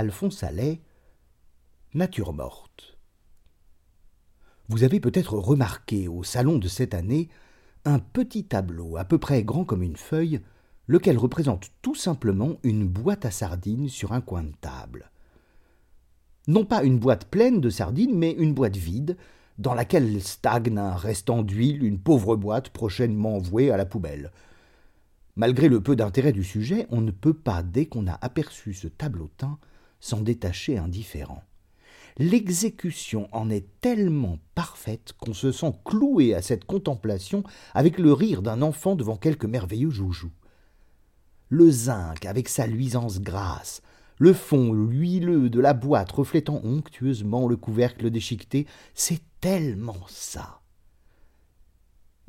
Alphonse Allais, Nature morte. Vous avez peut-être remarqué au salon de cette année un petit tableau à peu près grand comme une feuille, lequel représente tout simplement une boîte à sardines sur un coin de table. Non pas une boîte pleine de sardines, mais une boîte vide, dans laquelle stagne un restant d'huile, une pauvre boîte prochainement vouée à la poubelle. Malgré le peu d'intérêt du sujet, on ne peut pas, dès qu'on a aperçu ce tableautin, s'en détacher indifférent. L'exécution en est tellement parfaite qu'on se sent cloué à cette contemplation avec le rire d'un enfant devant quelque merveilleux joujou. Le zinc, avec sa luisance grasse, le fond huileux de la boîte reflétant onctueusement le couvercle déchiqueté, c'est tellement ça.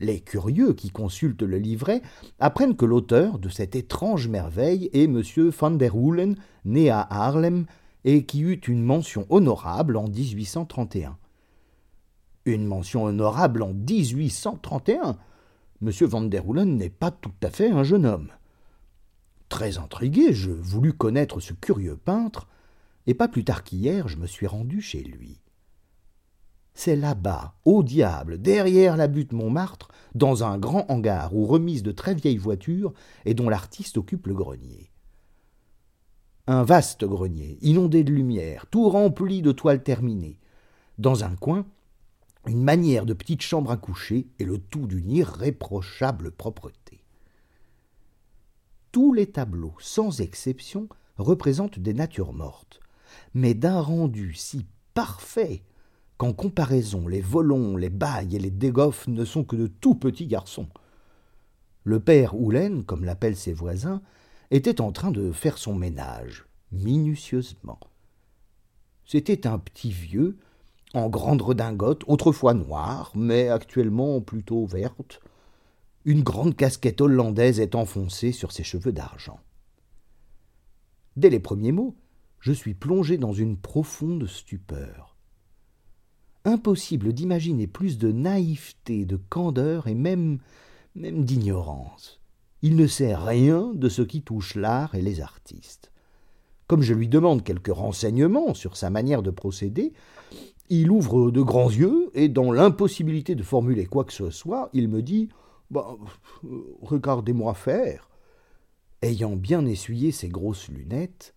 Les curieux qui consultent le livret apprennent que l'auteur de cette étrange merveille est M. van der Hoelen, né à Haarlem, et qui eut une mention honorable en 1831. Une mention honorable en 1831 M. van der Hoelen n'est pas tout à fait un jeune homme. Très intrigué, je voulus connaître ce curieux peintre, et pas plus tard qu'hier, je me suis rendu chez lui. C'est là-bas, au diable, derrière la butte Montmartre, dans un grand hangar où remise de très vieilles voitures et dont l'artiste occupe le grenier. Un vaste grenier, inondé de lumière, tout rempli de toiles terminées. Dans un coin, une manière de petite chambre à coucher et le tout d'une irréprochable propreté. Tous les tableaux, sans exception, représentent des natures mortes, mais d'un rendu si parfait qu'en comparaison les volons, les bailles et les dégoffes ne sont que de tout petits garçons. Le père Houlen, comme l'appellent ses voisins, était en train de faire son ménage, minutieusement. C'était un petit vieux, en grande redingote, autrefois noire, mais actuellement plutôt verte, une grande casquette hollandaise est enfoncée sur ses cheveux d'argent. Dès les premiers mots, je suis plongé dans une profonde stupeur. Impossible d'imaginer plus de naïveté, de candeur et même, même d'ignorance. Il ne sait rien de ce qui touche l'art et les artistes. Comme je lui demande quelques renseignements sur sa manière de procéder, il ouvre de grands yeux et, dans l'impossibilité de formuler quoi que ce soit, il me dit bah, regardez-moi faire. Ayant bien essuyé ses grosses lunettes,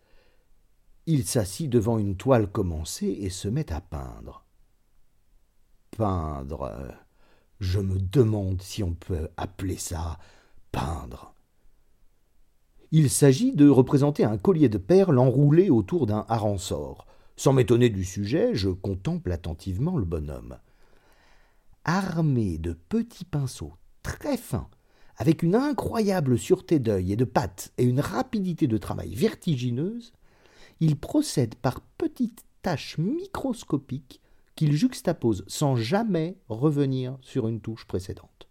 il s'assit devant une toile commencée et se met à peindre. Peindre. Je me demande si on peut appeler ça peindre. Il s'agit de représenter un collier de perles enroulé autour d'un harançor. Sans m'étonner du sujet, je contemple attentivement le bonhomme. Armé de petits pinceaux très fin, avec une incroyable sûreté d'œil et de pattes et une rapidité de travail vertigineuse, il procède par petites tâches microscopiques qu'il juxtapose sans jamais revenir sur une touche précédente.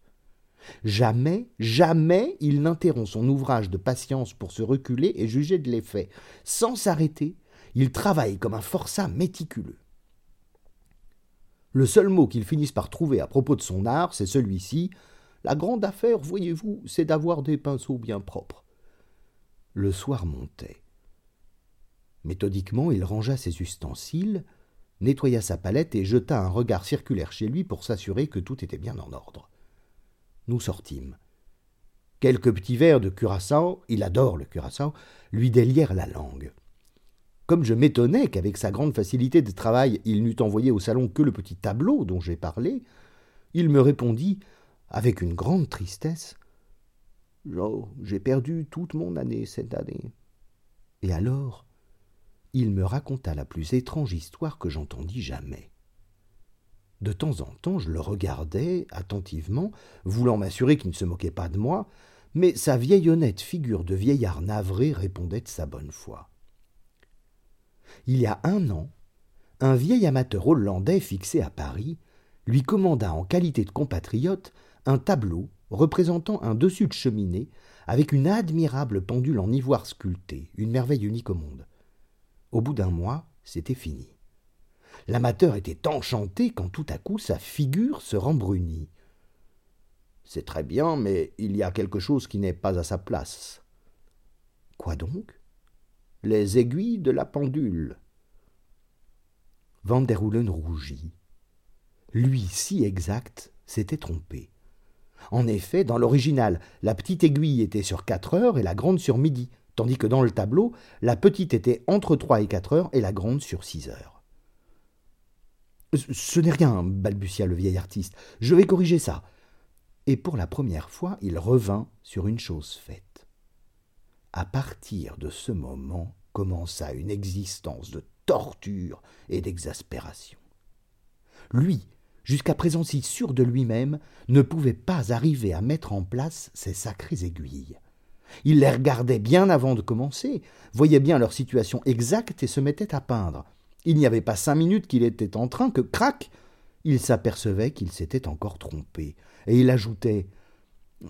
Jamais, jamais il n'interrompt son ouvrage de patience pour se reculer et juger de l'effet. Sans s'arrêter, il travaille comme un forçat méticuleux. Le seul mot qu'il finisse par trouver à propos de son art, c'est celui-ci la grande affaire, voyez-vous, c'est d'avoir des pinceaux bien propres. Le soir montait. Méthodiquement, il rangea ses ustensiles, nettoya sa palette et jeta un regard circulaire chez lui pour s'assurer que tout était bien en ordre. Nous sortîmes. Quelques petits verres de curaçao, il adore le curaçao, lui délièrent la langue. Comme je m'étonnais qu'avec sa grande facilité de travail il n'eût envoyé au salon que le petit tableau dont j'ai parlé, il me répondit avec une grande tristesse. Oh, j'ai perdu toute mon année cette année. Et alors, il me raconta la plus étrange histoire que j'entendis jamais. De temps en temps, je le regardais attentivement, voulant m'assurer qu'il ne se moquait pas de moi, mais sa vieille honnête figure de vieillard navré répondait de sa bonne foi. Il y a un an, un vieil amateur hollandais fixé à Paris lui commanda en qualité de compatriote un tableau représentant un dessus de cheminée avec une admirable pendule en ivoire sculpté, une merveille unique au monde. Au bout d'un mois, c'était fini. L'amateur était enchanté quand tout à coup sa figure se rembrunit. C'est très bien, mais il y a quelque chose qui n'est pas à sa place. Quoi donc? Les aiguilles de la pendule. Van rougit. Lui, si exact, s'était trompé. En effet, dans l'original, la petite aiguille était sur quatre heures et la grande sur midi, tandis que dans le tableau, la petite était entre trois et quatre heures et la grande sur six heures. Ce n'est rien, balbutia le vieil artiste. Je vais corriger ça. Et pour la première fois, il revint sur une chose faite. À partir de ce moment commença une existence de torture et d'exaspération. Lui, jusqu'à présent si sûr de lui-même, ne pouvait pas arriver à mettre en place ces sacrées aiguilles. Il les regardait bien avant de commencer, voyait bien leur situation exacte et se mettait à peindre. Il n'y avait pas cinq minutes qu'il était en train que, crac, il s'apercevait qu'il s'était encore trompé, et il ajoutait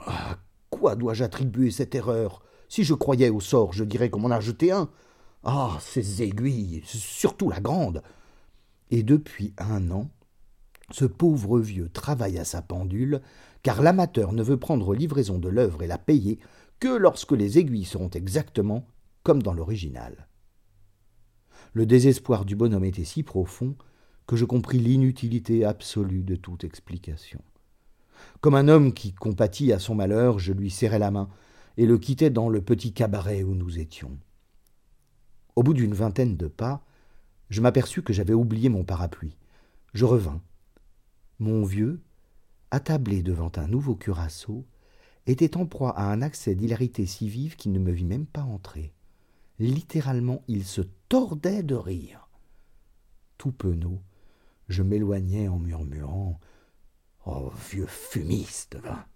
À quoi dois-je attribuer cette erreur? Si je croyais au sort, je dirais qu'on m'en a jeté un. Ah, ces aiguilles, surtout la grande Et depuis un an, ce pauvre vieux travaille à sa pendule, car l'amateur ne veut prendre livraison de l'œuvre et la payer que lorsque les aiguilles seront exactement comme dans l'original. Le désespoir du bonhomme était si profond que je compris l'inutilité absolue de toute explication. Comme un homme qui compatit à son malheur, je lui serrai la main et le quittai dans le petit cabaret où nous étions. Au bout d'une vingtaine de pas, je m'aperçus que j'avais oublié mon parapluie. Je revins. Mon vieux, attablé devant un nouveau curaçao, était en proie à un accès d'hilarité si vive qu'il ne me vit même pas entrer. Littéralement, il se tordait de rire. Tout penaud, je m'éloignai en murmurant Oh, vieux fumiste, va